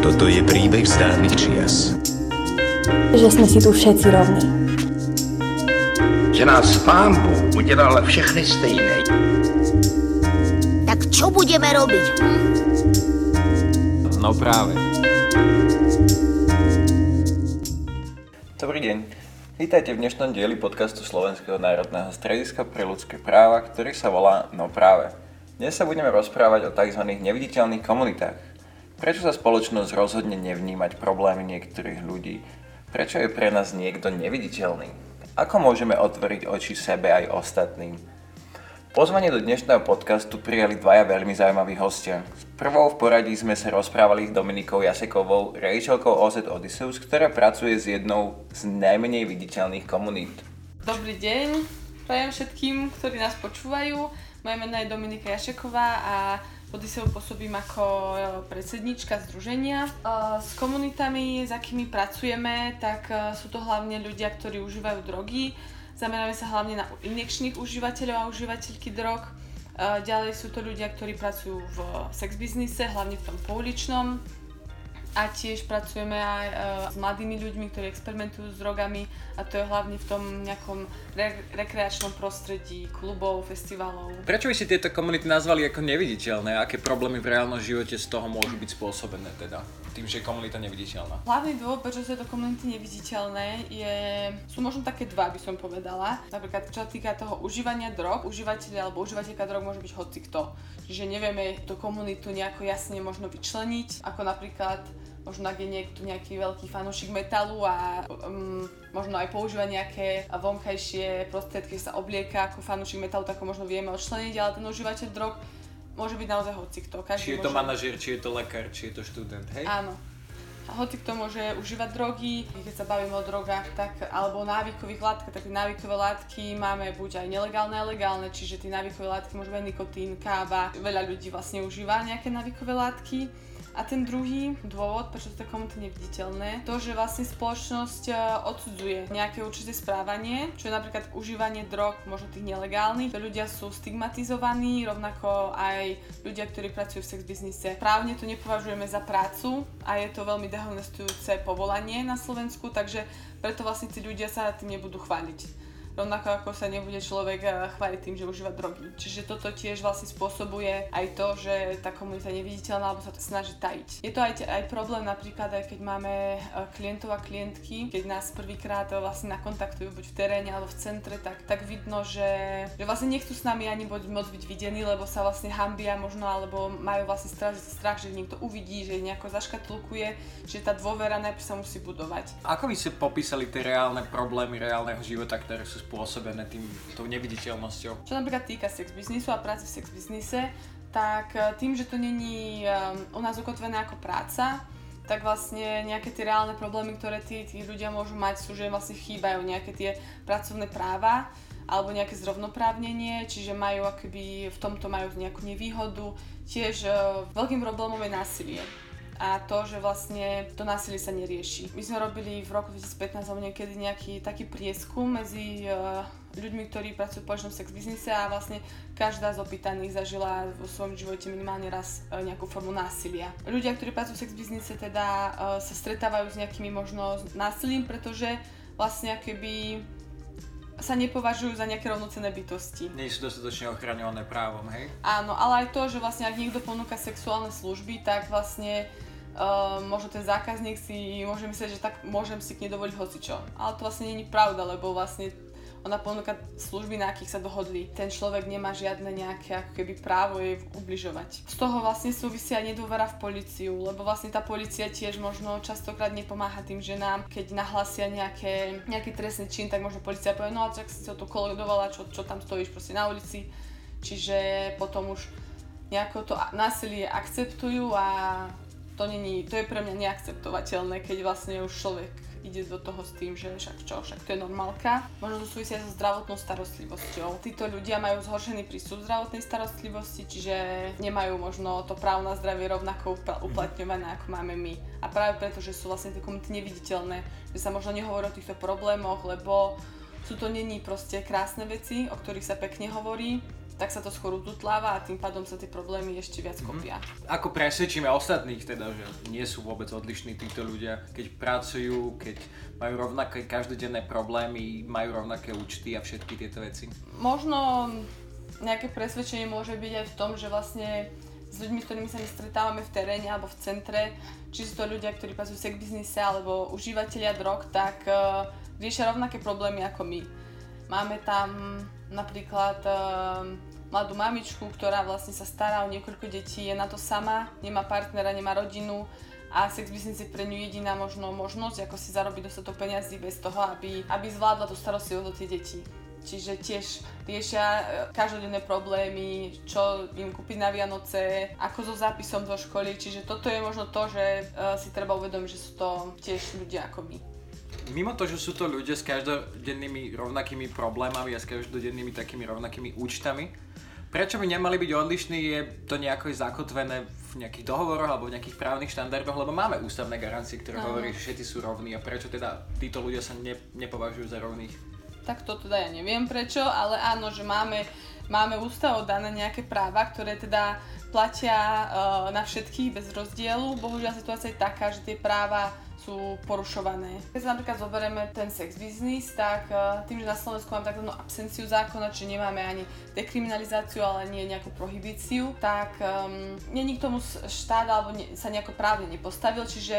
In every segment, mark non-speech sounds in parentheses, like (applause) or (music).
Toto je príbeh z dávnych čias. Že sme si tu všetci rovní. Že nás pán Bůh udělal všechny stejné. Tak čo budeme robiť? Hm? No práve. Dobrý deň. Vítajte v dnešnom dieli podcastu Slovenského národného strediska pre ľudské práva, ktorý sa volá No práve. Dnes sa budeme rozprávať o tzv. neviditeľných komunitách. Prečo sa spoločnosť rozhodne nevnímať problémy niektorých ľudí? Prečo je pre nás niekto neviditeľný? Ako môžeme otvoriť oči sebe aj ostatným? Pozvanie do dnešného podcastu prijali dvaja veľmi zaujímaví hostia. S prvou v poradí sme sa rozprávali s Dominikou Jasekovou, rejiteľkou OZ Odysseus, ktorá pracuje s jednou z najmenej viditeľných komunít. Dobrý deň, prajem všetkým, ktorí nás počúvajú. Moje meno je Dominika Jašeková a Odiseu pôsobím ako e, predsednička združenia. E, s komunitami, s akými pracujeme, tak e, sú to hlavne ľudia, ktorí užívajú drogy. Zameráme sa hlavne na injekčných užívateľov a užívateľky drog. Ďalej sú to ľudia, ktorí pracujú v sex biznise, hlavne v tom pouličnom a tiež pracujeme aj uh, s mladými ľuďmi, ktorí experimentujú s drogami a to je hlavne v tom nejakom re- rekreačnom prostredí, klubov, festivalov. Prečo by si tieto komunity nazvali ako neviditeľné? Aké problémy v reálnom živote z toho môžu byť spôsobené teda? Tým, že je komunita neviditeľná. Hlavný dôvod, prečo sú to komunity neviditeľné, je, sú možno také dva, by som povedala. Napríklad, čo sa týka toho užívania drog, užívateľ alebo užívateľka drog môže byť hoci kto. Čiže nevieme tú komunitu nejako jasne možno vyčleniť, ako napríklad možno ak je niekto nejaký veľký fanúšik metalu a um, možno aj používa nejaké vonkajšie prostriedky, sa oblieka ako fanúšik metalu, tak ho možno vieme odčleniť, ale ten užívateľ drog môže byť naozaj hocikto. Každý či je to môže... manažer, či je to lekár, či je to študent, hej? Áno. A hoci kto môže užívať drogy, keď sa bavíme o drogách, tak, alebo návykových látkach, tak tie návykové látky máme buď aj nelegálne a legálne, čiže tie návykové látky môžu byť nikotín, káva, veľa ľudí vlastne užíva nejaké návykové látky. A ten druhý dôvod, prečo to je komunity neviditeľné, to, že vlastne spoločnosť e, odsudzuje nejaké určité správanie, čo je napríklad užívanie drog, možno tých nelegálnych. Ľudia sú stigmatizovaní, rovnako aj ľudia, ktorí pracujú v sex biznise. Právne to nepovažujeme za prácu a je to veľmi dehonestujúce povolanie na Slovensku, takže preto vlastne tí ľudia sa tým nebudú chváliť rovnako ako sa nebude človek eh, chváliť tým, že užíva drogy. Čiže toto tiež vlastne spôsobuje aj to, že tá komunita je neviditeľná alebo sa to snaží tajiť. Je to aj, aj problém napríklad aj keď máme eh, klientov a klientky, keď nás prvýkrát eh, vlastne nakontaktujú buď v teréne alebo v centre, tak, tak vidno, že, že vlastne nechcú s nami ani môcť byť videní, lebo sa vlastne hambia možno alebo majú vlastne strach, strach že niekto uvidí, že nejako zaškatulkuje, že tá dôvera najprv sa musí budovať. Ako by ste popísali tie reálne problémy reálneho života, ktoré sú spôsobené tým, tou neviditeľnosťou. Čo napríklad týka sex biznisu a práce v sex biznise, tak e, tým, že to není um, u nás ukotvené ako práca, tak vlastne nejaké tie reálne problémy, ktoré tí, tí ľudia môžu mať, sú, že vlastne chýbajú nejaké tie pracovné práva alebo nejaké zrovnoprávnenie, čiže majú akoby, v tomto majú nejakú nevýhodu. Tiež uh, veľkým problémom je násilie a to, že vlastne to násilie sa nerieši. My sme robili v roku 2015 alebo niekedy nejaký taký prieskum medzi uh, ľuďmi, ktorí pracujú v spoločnom sex biznise a vlastne každá z opýtaných zažila vo svojom živote minimálne raz uh, nejakú formu násilia. Ľudia, ktorí pracujú v sex biznise teda uh, sa stretávajú s nejakými možno násilím, pretože vlastne akoby sa nepovažujú za nejaké rovnocené bytosti. Nie sú dostatočne ochraňované právom, hej? Áno, ale aj to, že vlastne ak niekto ponúka sexuálne služby, tak vlastne Uh, možno ten zákazník si môže myslieť, že tak môžem si k nej dovoliť hocičo. Ale to vlastne není pravda, lebo vlastne ona ponúka služby, na akých sa dohodli. Ten človek nemá žiadne nejaké ako keby právo jej ubližovať. Z toho vlastne súvisia aj nedôvera v policiu, lebo vlastne tá policia tiež možno častokrát nepomáha tým ženám, keď nahlasia nejaké, nejaký trestný čin, tak možno policia povie, no a tak si sa tu koledovala, čo, čo tam stojíš proste na ulici. Čiže potom už nejako to násilie akceptujú a to, není, to je pre mňa neakceptovateľné, keď vlastne už človek ide do toho s tým, že však čo, však to je normálka. Možno to súvisia so zdravotnou starostlivosťou. Títo ľudia majú zhoršený prístup zdravotnej starostlivosti, čiže nemajú možno to právo na zdravie rovnako uplatňované ako máme my. A práve preto, že sú vlastne komunity neviditeľné, že sa možno nehovorí o týchto problémoch, lebo sú to není proste krásne veci, o ktorých sa pekne hovorí, tak sa to skôr ututláva a tým pádom sa tie problémy ešte viac kopia. Ako presvedčíme ostatných teda, že nie sú vôbec odlišní títo ľudia, keď pracujú, keď majú rovnaké každodenné problémy, majú rovnaké účty a všetky tieto veci? Možno nejaké presvedčenie môže byť aj v tom, že vlastne s ľuďmi, s ktorými sa my stretávame v teréne alebo v centre, či sú to ľudia, ktorí pracujú v biznise alebo užívateľia drog, tak uh, riešia rovnaké problémy ako my. Máme tam napríklad uh, mladú mamičku, ktorá vlastne sa stará o niekoľko detí, je na to sama, nemá partnera, nemá rodinu a sex business je pre ňu jediná možno možnosť, ako si zarobiť dostatok peniazy bez toho, aby, aby zvládla tú starostlivosť o tie deti. Čiže tiež riešia e, každodenné problémy, čo im kúpiť na Vianoce, ako so zápisom do školy. Čiže toto je možno to, že uh, si treba uvedomiť, že sú to tiež ľudia ako my. Mimo to, že sú to ľudia s každodennými rovnakými problémami a s každodennými takými rovnakými účtami, prečo by nemali byť odlišní, je to nejako zakotvené v nejakých dohovoroch alebo v nejakých právnych štandardoch, lebo máme ústavné garancie, ktoré no. hovorí, že všetci sú rovní a prečo teda títo ľudia sa ne, nepovažujú za rovných? tak to teda ja neviem prečo, ale áno, že máme, máme ústavo dané nejaké práva, ktoré teda platia uh, na všetkých bez rozdielu. Bohužiaľ situácia je taká, že tie práva sú porušované. Keď sa napríklad zoberieme ten sex business, tak uh, tým, že na Slovensku máme takzvanú absenciu zákona, či nemáme ani dekriminalizáciu, ale nie nejakú prohibíciu, tak um, není k tomu štát alebo ne, sa nejako právne nepostavil, čiže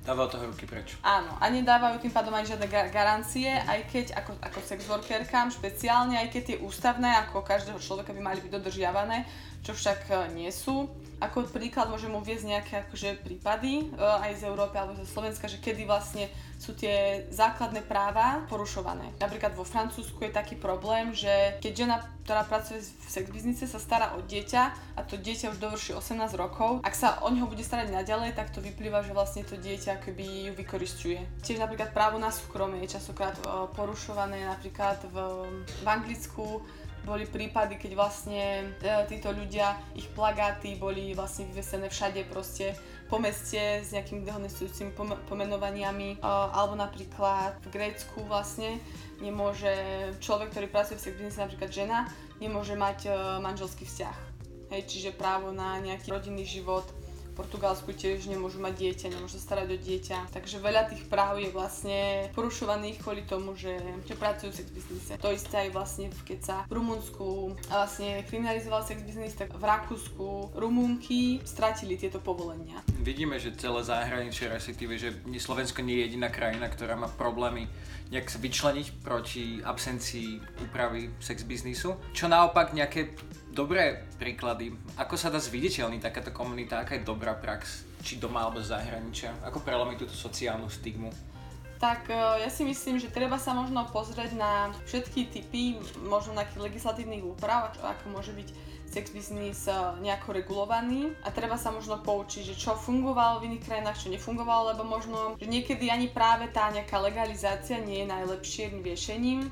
Dáva toho ruky preč. Áno, a nedávajú tým pádom ani žiadne garancie, aj keď ako, ako sex workerkám špeciálne, aj keď tie ústavné, ako každého človeka by mali byť dodržiavané, čo však e, nie sú. Ako príklad môžem uviezť nejaké akože prípady e, aj z Európy alebo zo Slovenska, že kedy vlastne sú tie základné práva porušované. Napríklad vo Francúzsku je taký problém, že keď žena, ktorá pracuje v sex sa stará o dieťa a to dieťa už dovrší 18 rokov, ak sa o neho bude starať naďalej, tak to vyplýva, že vlastne to dieťa akoby ju vykoristuje. Tiež napríklad právo na súkromie je častokrát e, porušované napríklad v, v Anglicku boli prípady, keď vlastne e, títo ľudia, ich plagáty boli vlastne vyvesené všade proste po meste s nejakými dehonestujúcimi pomenovaniami. E, alebo napríklad v Grécku vlastne nemôže človek, ktorý pracuje v sex napríklad žena, nemôže mať e, manželský vzťah. Hej, čiže právo na nejaký rodinný život, Portugalsku tiež nemôžu mať dieťa, nemôžu starať o dieťa. Takže veľa tých práv je vlastne porušovaných kvôli tomu, že, že pracujú v sex biznise. To isté aj vlastne keď sa v Rumunsku vlastne kriminalizoval sex biznis, tak v Rakúsku Rumunky stratili tieto povolenia. Vidíme, že celé zahraničie, respektíve, že Slovensko nie je jediná krajina, ktorá má problémy nejak sa vyčleniť proti absencii úpravy sex biznisu. Čo naopak nejaké dobré príklady, ako sa dá zviditeľniť takáto komunita, aká je dobrá prax, či doma alebo zahraničia, ako prelomiť túto sociálnu stigmu? Tak e, ja si myslím, že treba sa možno pozrieť na všetky typy možno nejakých legislatívnych úprav, ako môže byť sex business nejako regulovaný. A treba sa možno poučiť, že čo fungovalo v iných krajinách, čo nefungovalo, lebo možno, že niekedy ani práve tá nejaká legalizácia nie je najlepším riešením,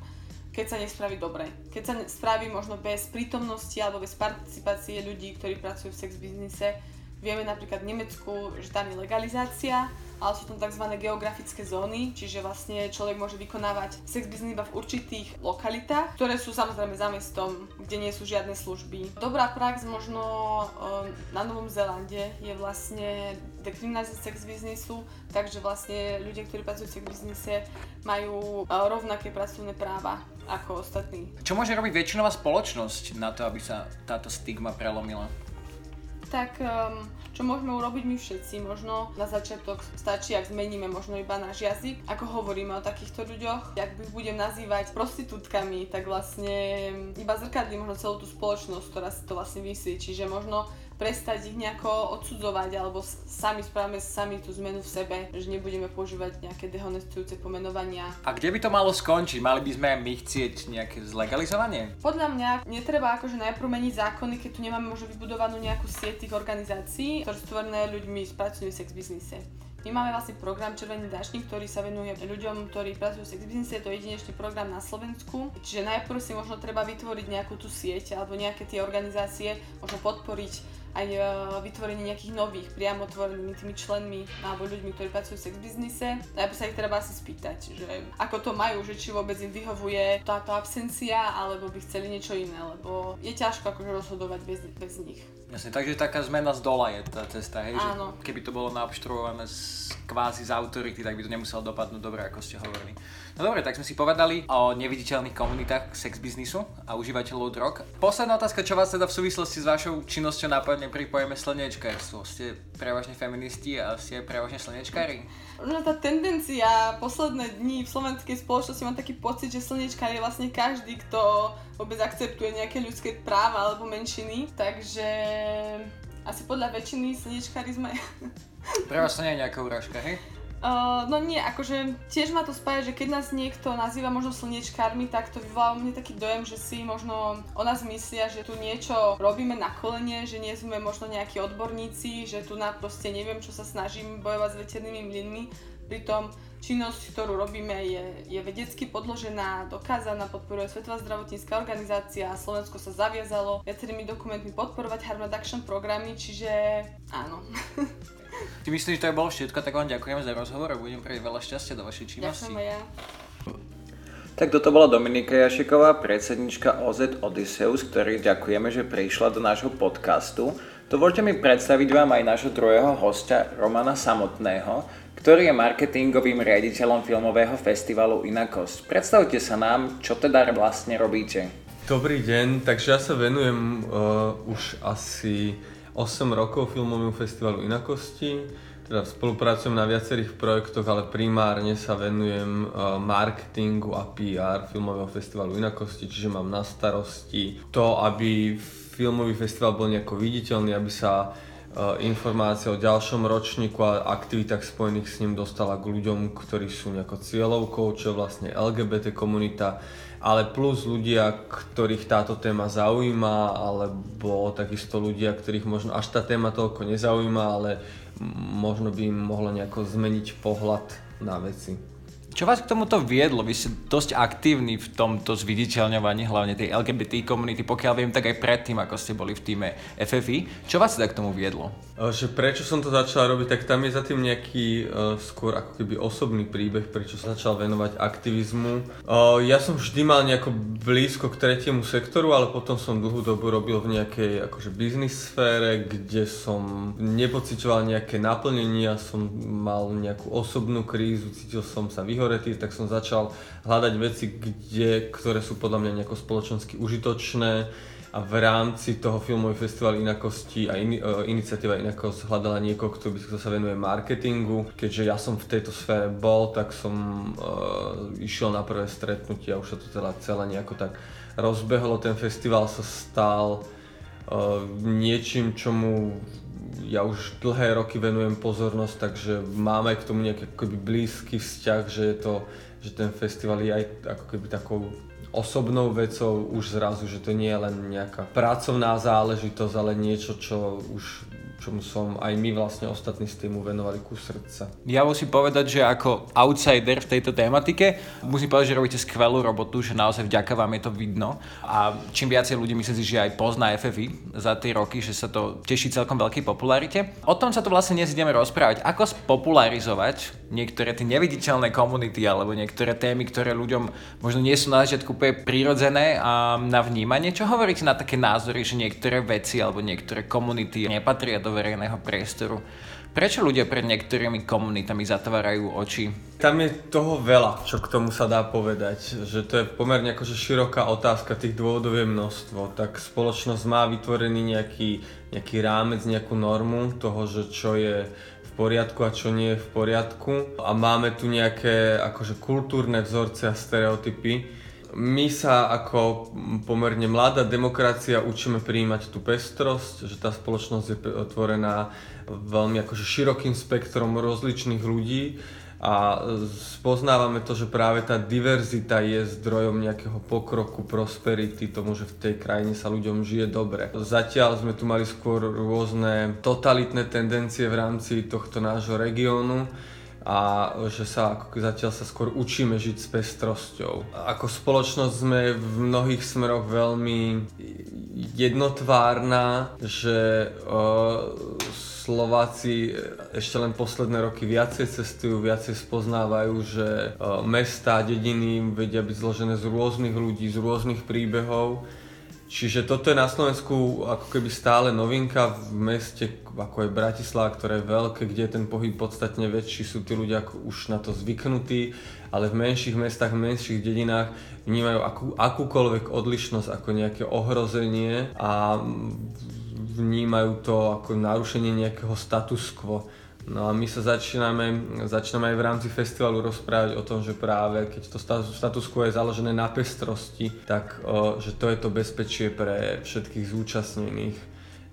keď sa nespraví dobre. Keď sa spraví možno bez prítomnosti alebo bez participácie ľudí, ktorí pracujú v sex biznise, Vieme napríklad v Nemecku, že tam je legalizácia, ale sú tam tzv. geografické zóny, čiže vlastne človek môže vykonávať sex business iba v určitých lokalitách, ktoré sú samozrejme za mestom, kde nie sú žiadne služby. Dobrá prax možno um, na Novom Zélande je vlastne dekriminalizácia sex biznisu, takže vlastne ľudia, ktorí pracujú v sex biznise, majú uh, rovnaké pracovné práva ako ostatní. Čo môže robiť väčšinová spoločnosť na to, aby sa táto stigma prelomila? tak um, čo môžeme urobiť my všetci? Možno na začiatok stačí, ak zmeníme možno iba náš jazyk, ako hovoríme o takýchto ľuďoch. Ak ich budem nazývať prostitútkami, tak vlastne iba zrkadlí možno celú tú spoločnosť, ktorá si to vlastne myslí. Čiže možno prestať ich nejako odsudzovať alebo sami spravíme sami tú zmenu v sebe, že nebudeme používať nejaké dehonestujúce pomenovania. A kde by to malo skončiť? Mali by sme my chcieť nejaké zlegalizovanie? Podľa mňa netreba akože najprv meniť zákony, keď tu nemáme možno vybudovanú nejakú sieť tých organizácií, ktoré sú stvorené ľuďmi z pracujú sex biznise. My máme vlastne program Červený dašník, ktorý sa venuje ľuďom, ktorí pracujú v sex business, je to jedinečný program na Slovensku. Čiže najprv si možno treba vytvoriť nejakú tú sieť alebo nejaké tie organizácie, možno podporiť aj e, vytvorenie nejakých nových, priamo tvorenými tými členmi alebo ľuďmi, ktorí pracujú v sex biznise. Najprv sa ich treba asi spýtať, že ako to majú, že či vôbec im vyhovuje táto absencia, alebo by chceli niečo iné, lebo je ťažko akože rozhodovať bez, bez nich. Jasne, takže taká zmena z dola je tá cesta, hej? Áno. Že keby to bolo naobštruované z, kvázi z autority, tak by to nemuselo dopadnúť dobre, ako ste hovorili. No dobre, tak sme si povedali o neviditeľných komunitách sex biznisu a užívateľov drog. Posledná otázka, čo vás teda v súvislosti s vašou činnosťou nápadne pripojeme slnečkárstvo? Ste prevažne feministi a ste prevažne slnečkári? No tá tendencia posledné dni v slovenskej spoločnosti mám taký pocit, že slnečkár je vlastne každý, kto vôbec akceptuje nejaké ľudské práva alebo menšiny, takže asi podľa väčšiny slnečkári sme. Pre vás to nie je nejaká urážka, hej? Uh, (laughs) no nie, akože tiež ma to spája, že keď nás niekto nazýva možno slniečkármi, tak to vyvolá mne taký dojem, že si možno o nás myslia, že tu niečo robíme na kolene, že nie sme možno nejakí odborníci, že tu na proste neviem, čo sa snažím bojovať s veternými mlynmi. Pritom činnosť, ktorú robíme, je, je vedecky podložená, dokázaná, podporuje Svetová zdravotnícká organizácia a Slovensko sa zaviazalo viacerými dokumentmi podporovať harm reduction programy, čiže áno. (laughs) Ty myslíš, že to je bolo všetko, tak vám ďakujem za rozhovor a budem prejsť veľa šťastia do vašej činnosti. Ďakujem ja. Tak toto bola Dominika Jašiková, predsednička OZ Odysseus, ktorý ďakujeme, že prišla do nášho podcastu. Dovolte mi predstaviť vám aj nášho druhého hostia, Romana Samotného, ktorý je marketingovým riaditeľom filmového festivalu Inakosť. Predstavte sa nám, čo teda vlastne robíte. Dobrý deň, takže ja sa venujem uh, už asi 8 rokov filmovému festivalu Inakosti. Teda spolupracujem na viacerých projektoch, ale primárne sa venujem uh, marketingu a PR filmového festivalu Inakosti, čiže mám na starosti to, aby filmový festival bol nejako viditeľný, aby sa uh, informácia o ďalšom ročníku a aktivitách spojených s ním dostala k ľuďom, ktorí sú nejako cieľovkou, čo je vlastne LGBT komunita, ale plus ľudia, ktorých táto téma zaujíma, alebo takisto ľudia, ktorých možno až tá téma toľko nezaujíma, ale možno by im mohlo nejako zmeniť pohľad na veci. Čo vás k tomuto viedlo? Vy ste dosť aktívni v tomto zviditeľňovaní, hlavne tej LGBT komunity, pokiaľ viem, tak aj predtým, ako ste boli v týme FFI. Čo vás teda k tomu viedlo? Že prečo som to začal robiť, tak tam je za tým nejaký uh, skôr ako keby osobný príbeh, prečo sa začal venovať aktivizmu. Uh, ja som vždy mal nejako blízko k tretiemu sektoru, ale potom som dlhú dobu robil v nejakej akože biznis sfére, kde som nepocitoval nejaké naplnenie, ja som mal nejakú osobnú krízu, cítil som sa vyhorený vyhoretý, tak som začal hľadať veci, kde, ktoré sú podľa mňa nejako spoločensky užitočné a v rámci toho filmového festivalu Inakosti a in, uh, iniciatíva Inakosť hľadala niekoho, kto, by, sa venuje marketingu. Keďže ja som v tejto sfére bol, tak som uh, išiel na prvé stretnutie a už sa to teda celé nejako tak rozbehlo. Ten festival sa stal uh, niečím, čomu ja už dlhé roky venujem pozornosť, takže máme k tomu nejaký akoby blízky vzťah, že je to, že ten festival je aj ako keby takou osobnou vecou už zrazu, že to nie je len nejaká pracovná záležitosť, ale niečo, čo už čomu som aj my vlastne ostatní z týmu venovali ku srdca. Ja musím povedať, že ako outsider v tejto tematike musím povedať, že robíte skvelú robotu, že naozaj vďaka vám je to vidno a čím viacej ľudí myslím si, že aj pozná FFI za tie roky, že sa to teší celkom veľkej popularite. O tom sa to vlastne dnes ideme rozprávať. Ako spopularizovať niektoré tie neviditeľné komunity alebo niektoré témy, ktoré ľuďom možno nie sú na začiatku úplne prirodzené a na vnímanie. Čo hovoríte na také názory, že niektoré veci alebo niektoré komunity nepatria do verejného priestoru. Prečo ľudia pred niektorými komunitami zatvárajú oči? Tam je toho veľa, čo k tomu sa dá povedať. Že to je pomerne akože široká otázka, tých dôvodov je množstvo. Tak spoločnosť má vytvorený nejaký, nejaký rámec, nejakú normu toho, že čo je v poriadku a čo nie je v poriadku. A máme tu nejaké akože kultúrne vzorce a stereotypy, my sa ako pomerne mladá demokracia učíme prijímať tú pestrosť, že tá spoločnosť je otvorená veľmi akože širokým spektrom rozličných ľudí a spoznávame to, že práve tá diverzita je zdrojom nejakého pokroku, prosperity, tomu, že v tej krajine sa ľuďom žije dobre. Zatiaľ sme tu mali skôr rôzne totalitné tendencie v rámci tohto nášho regiónu, a že sa ako zatiaľ sa skôr učíme žiť s pestrosťou. Ako spoločnosť sme v mnohých smeroch veľmi jednotvárna, že uh, Slováci ešte len posledné roky viacej cestujú, viacej spoznávajú, že mesta, dediny vedia byť zložené z rôznych ľudí, z rôznych príbehov Čiže toto je na Slovensku ako keby stále novinka v meste ako je Bratislava, ktoré je veľké, kde je ten pohyb podstatne väčší, sú tí ľudia už na to zvyknutí, ale v menších mestách, v menších dedinách vnímajú akú, akúkoľvek odlišnosť ako nejaké ohrozenie a vnímajú to ako narušenie nejakého status quo. No a my sa začíname, začíname aj v rámci festivalu rozprávať o tom, že práve keď to status quo je založené na pestrosti, tak o, že to je to bezpečie pre všetkých zúčastnených.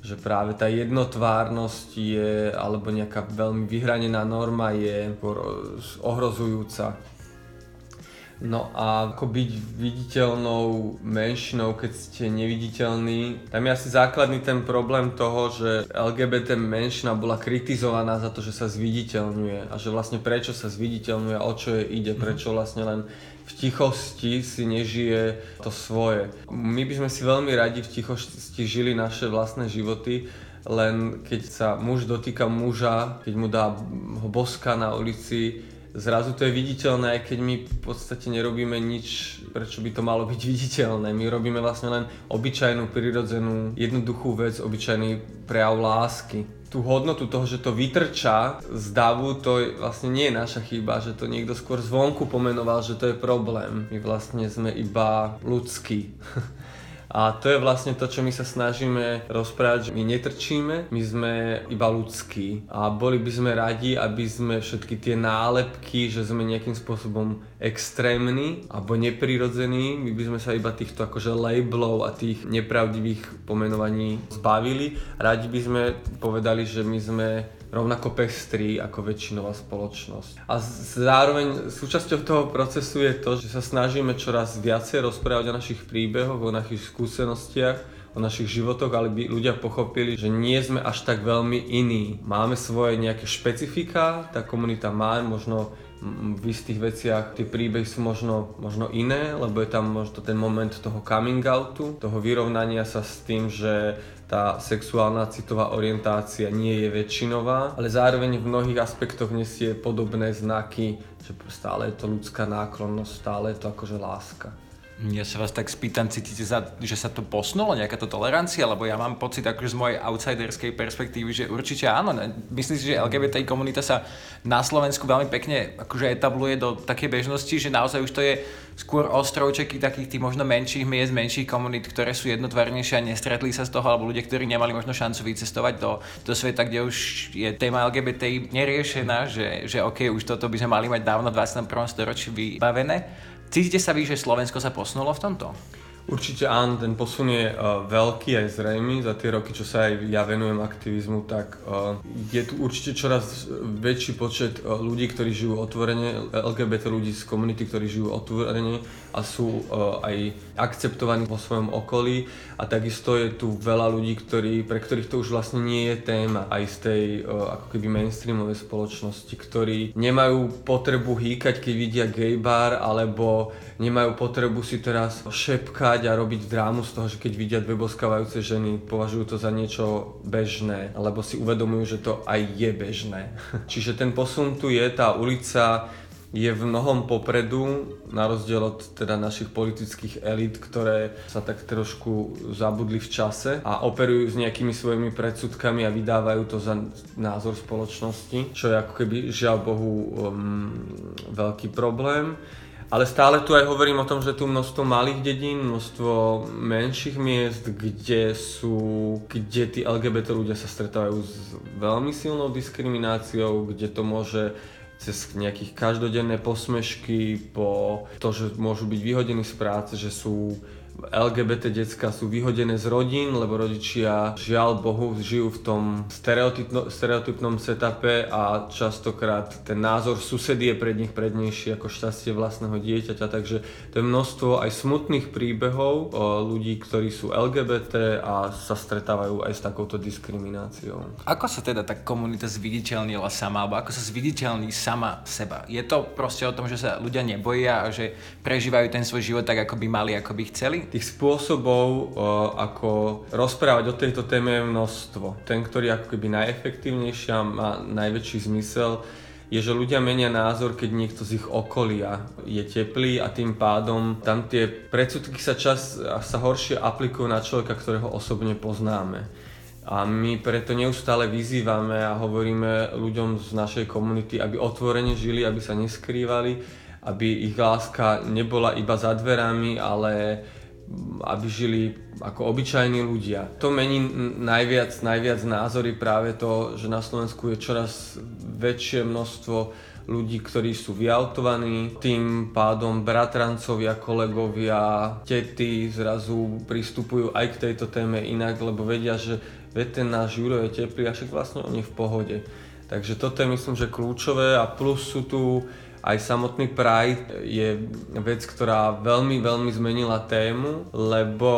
Že práve tá jednotvárnosť je, alebo nejaká veľmi vyhranená norma je ohrozujúca No a ako byť viditeľnou menšinou, keď ste neviditeľní. Tam je asi základný ten problém toho, že LGBT menšina bola kritizovaná za to, že sa zviditeľňuje a že vlastne prečo sa zviditeľňuje, o čo je ide, mhm. prečo vlastne len v tichosti si nežije to svoje. My by sme si veľmi radi v tichosti žili naše vlastné životy, len keď sa muž dotýka muža, keď mu dá ho boska na ulici, zrazu to je viditeľné, keď my v podstate nerobíme nič, prečo by to malo byť viditeľné. My robíme vlastne len obyčajnú, prirodzenú, jednoduchú vec, obyčajný prejav lásky. Tú hodnotu toho, že to vytrča z davu, to vlastne nie je naša chyba, že to niekto skôr zvonku pomenoval, že to je problém. My vlastne sme iba ľudskí. (laughs) A to je vlastne to, čo my sa snažíme rozprávať, že my netrčíme, my sme iba ľudskí. A boli by sme radi, aby sme všetky tie nálepky, že sme nejakým spôsobom extrémni alebo neprirodzení, my by sme sa iba týchto akože labelov a tých nepravdivých pomenovaní zbavili. Radi by sme povedali, že my sme rovnako pestrí ako väčšinová spoločnosť. A zároveň súčasťou toho procesu je to, že sa snažíme čoraz viacej rozprávať o našich príbehoch, o našich skúsenostiach, o našich životoch, ale by ľudia pochopili, že nie sme až tak veľmi iní. Máme svoje nejaké špecifika, tá komunita má možno v istých veciach tie príbehy sú možno, možno iné, lebo je tam možno ten moment toho coming outu, toho vyrovnania sa s tým, že tá sexuálna citová orientácia nie je väčšinová, ale zároveň v mnohých aspektoch nesie podobné znaky, že stále je to ľudská náklonnosť, stále je to akože láska. Ja sa vás tak spýtam, cítite sa, že sa to posunulo, nejaká to tolerancia? Lebo ja mám pocit akože z mojej outsiderskej perspektívy, že určite áno. Myslím si, že LGBT komunita sa na Slovensku veľmi pekne akože etabluje do takej bežnosti, že naozaj už to je skôr ostrovčeky takých tých možno menších miest, menších komunít, ktoré sú jednotvárnejšie a nestretli sa z toho, alebo ľudia, ktorí nemali možno šancu vycestovať do, do sveta, kde už je téma LGBT neriešená, že, že OK, už toto by sme mali mať dávno v 21. storočí vybavené. Cítite sa vy, že Slovensko sa posunulo v tomto? Určite áno, ten posun je uh, veľký aj zrejmy. Za tie roky, čo sa aj ja venujem aktivizmu, tak uh, je tu určite čoraz väčší počet uh, ľudí, ktorí žijú otvorene, LGBT ľudí z komunity, ktorí žijú otvorene a sú uh, aj akceptovaní vo svojom okolí. A takisto je tu veľa ľudí, ktorí, pre ktorých to už vlastne nie je téma aj z tej uh, ako keby mainstreamovej spoločnosti, ktorí nemajú potrebu hýkať, keď vidia gay bar, alebo nemajú potrebu si teraz šepkať hrať a robiť drámu z toho, že keď vidia dve boskávajúce ženy, považujú to za niečo bežné, alebo si uvedomujú, že to aj je bežné. (laughs) Čiže ten posun tu je, tá ulica je v mnohom popredu, na rozdiel od teda našich politických elít, ktoré sa tak trošku zabudli v čase a operujú s nejakými svojimi predsudkami a vydávajú to za názor spoločnosti, čo je ako keby žiaľ Bohu um, veľký problém. Ale stále tu aj hovorím o tom, že tu množstvo malých dedín, množstvo menších miest, kde sú, kde tí LGBT ľudia sa stretávajú s veľmi silnou diskrimináciou, kde to môže cez nejakých každodenné posmešky, po to, že môžu byť vyhodení z práce, že sú LGBT decka sú vyhodené z rodín, lebo rodičia žiaľ Bohu žijú v tom stereotypno, stereotypnom setupe a častokrát ten názor susedy je pred nich prednejší ako šťastie vlastného dieťaťa, takže to je množstvo aj smutných príbehov ľudí, ktorí sú LGBT a sa stretávajú aj s takouto diskrimináciou. Ako sa teda tá komunita zviditeľnila sama, alebo ako sa zviditeľní sama seba? Je to proste o tom, že sa ľudia neboja a že prežívajú ten svoj život tak, ako by mali, ako by chceli? Tých spôsobov, ako rozprávať o tejto téme je množstvo. Ten, ktorý ako keby najefektívnejší a má najväčší zmysel, je, že ľudia menia názor, keď niekto z ich okolia je teplý a tým pádom tam tie predsudky sa čas sa horšie aplikujú na človeka, ktorého osobne poznáme. A my preto neustále vyzývame a hovoríme ľuďom z našej komunity, aby otvorene žili, aby sa neskrývali, aby ich láska nebola iba za dverami, ale aby žili ako obyčajní ľudia. To mení najviac, najviac názory práve to, že na Slovensku je čoraz väčšie množstvo ľudí, ktorí sú vyautovaní, tým pádom bratrancovia, kolegovia, tety zrazu pristupujú aj k tejto téme inak, lebo vedia, že ten náš Juro je teplý a však vlastne on je v pohode. Takže toto je myslím, že kľúčové a plus sú tu aj samotný Pride je vec, ktorá veľmi, veľmi zmenila tému, lebo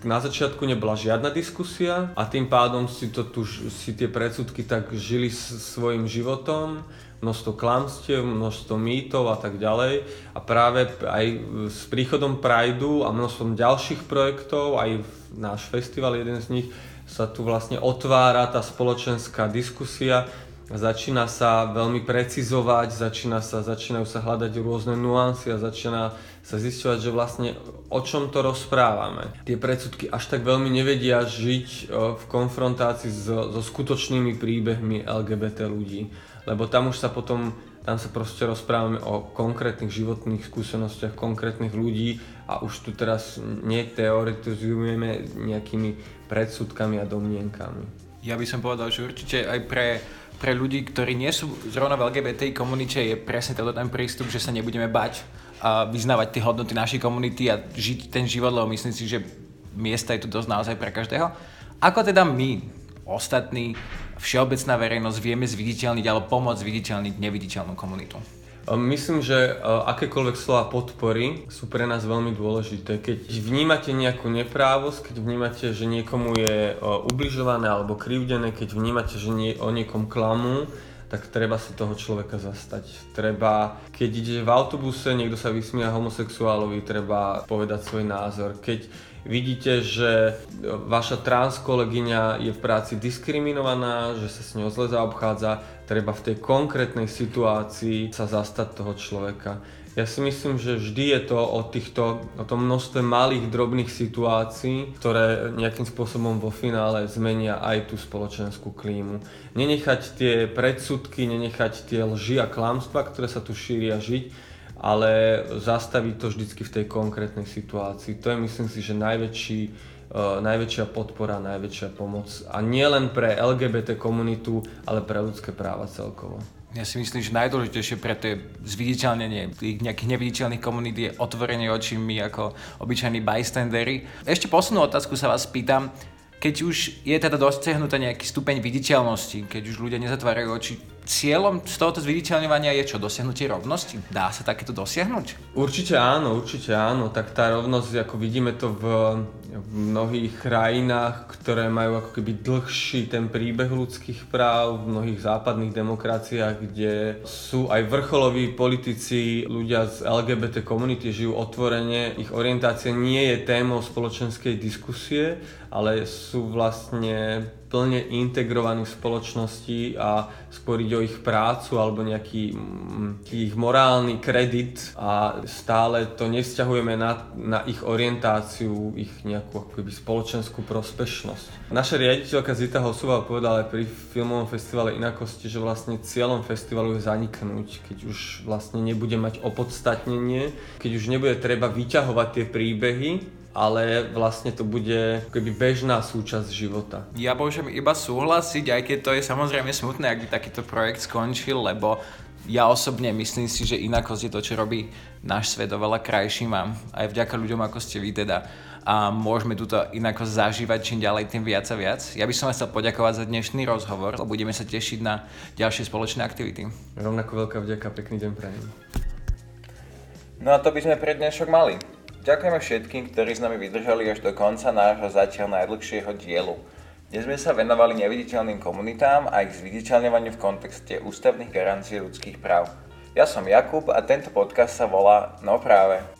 na začiatku nebola žiadna diskusia a tým pádom si, to tu, si tie predsudky tak žili svojim životom, množstvo klamstiev, množstvo mýtov a tak ďalej. A práve aj s príchodom Prideu a množstvom ďalších projektov, aj náš festival, jeden z nich, sa tu vlastne otvára tá spoločenská diskusia začína sa veľmi precizovať, začína sa, začínajú sa hľadať rôzne nuancy a začína sa zisťovať, že vlastne o čom to rozprávame. Tie predsudky až tak veľmi nevedia žiť e, v konfrontácii so, so skutočnými príbehmi LGBT ľudí, lebo tam už sa potom tam sa proste rozprávame o konkrétnych životných skúsenostiach konkrétnych ľudí a už tu teraz neteoretizujeme nejakými predsudkami a domnienkami. Ja by som povedal, že určite aj pre pre ľudí, ktorí nie sú zrovna v LGBT komunite, je presne toto ten prístup, že sa nebudeme bať a vyznávať tie hodnoty našej komunity a žiť ten život, lebo myslím si, že miesta je tu dosť naozaj pre každého. Ako teda my, ostatní, všeobecná verejnosť, vieme zviditeľniť alebo pomôcť zviditeľniť neviditeľnú komunitu? Myslím, že akékoľvek slova podpory sú pre nás veľmi dôležité. Keď vnímate nejakú neprávosť, keď vnímate, že niekomu je ubližované alebo krivdené, keď vnímate, že nie, o niekom klamu, tak treba sa toho človeka zastať. Treba, keď ide v autobuse, niekto sa vysmia homosexuálovi, treba povedať svoj názor. Keď vidíte, že vaša trans kolegyňa je v práci diskriminovaná, že sa s ňou zle zaobchádza, treba v tej konkrétnej situácii sa zastať toho človeka. Ja si myslím, že vždy je to o, týchto, o tom množstve malých, drobných situácií, ktoré nejakým spôsobom vo finále zmenia aj tú spoločenskú klímu. Nenechať tie predsudky, nenechať tie lži a klamstva, ktoré sa tu šíria žiť, ale zastaviť to vždycky v tej konkrétnej situácii. To je myslím si, že najväčší, najväčšia podpora, najväčšia pomoc. A nie len pre LGBT komunitu, ale pre ľudské práva celkovo. Ja si myslím, že najdôležitejšie pre to zviditeľnenie tých nejakých neviditeľných komunít je otvorenie očí my ako obyčajní bystandery. Ešte poslednú otázku sa vás pýtam. Keď už je teda dosiahnutý nejaký stupeň viditeľnosti, keď už ľudia nezatvárajú oči, cieľom z tohoto zviditeľňovania je čo? Dosiahnutie rovnosti? Dá sa takéto dosiahnuť? Určite áno, určite áno. Tak tá rovnosť, ako vidíme to v, v mnohých krajinách, ktoré majú ako keby dlhší ten príbeh ľudských práv, v mnohých západných demokraciách, kde sú aj vrcholoví politici, ľudia z LGBT komunity žijú otvorene, ich orientácia nie je témou spoločenskej diskusie, ale sú vlastne plne integrovaní v spoločnosti a sporiť o ich prácu alebo nejaký mm, ich morálny kredit a stále to nevzťahujeme na, na ich orientáciu, ich nejakú akoby spoločenskú prospešnosť. Naša riaditeľka Zita Hosová povedala aj pri filmovom festivale Inakosti, že vlastne cieľom festivalu je zaniknúť, keď už vlastne nebude mať opodstatnenie, keď už nebude treba vyťahovať tie príbehy, ale vlastne to bude keby bežná súčasť života. Ja môžem iba súhlasiť, aj keď to je samozrejme smutné, ak by takýto projekt skončil, lebo Ja osobne myslím si, že inakosť je to, čo robí náš svet oveľa krajším a aj vďaka ľuďom, ako ste vy teda a môžeme túto inakosť zažívať čím ďalej, tým viac a viac. Ja by som vás chcel poďakovať za dnešný rozhovor. Budeme sa tešiť na ďalšie spoločné aktivity. Rovnako veľká vďaka, pekný deň prajem. No a to by sme pre dnešok mali. Ďakujeme všetkým, ktorí s nami vydržali až do konca nášho zatiaľ najdlhšieho dielu. Dnes sme sa venovali neviditeľným komunitám a ich zviditeľňovaniu v kontexte ústavných garancií ľudských práv. Ja som Jakub a tento podcast sa volá No práve.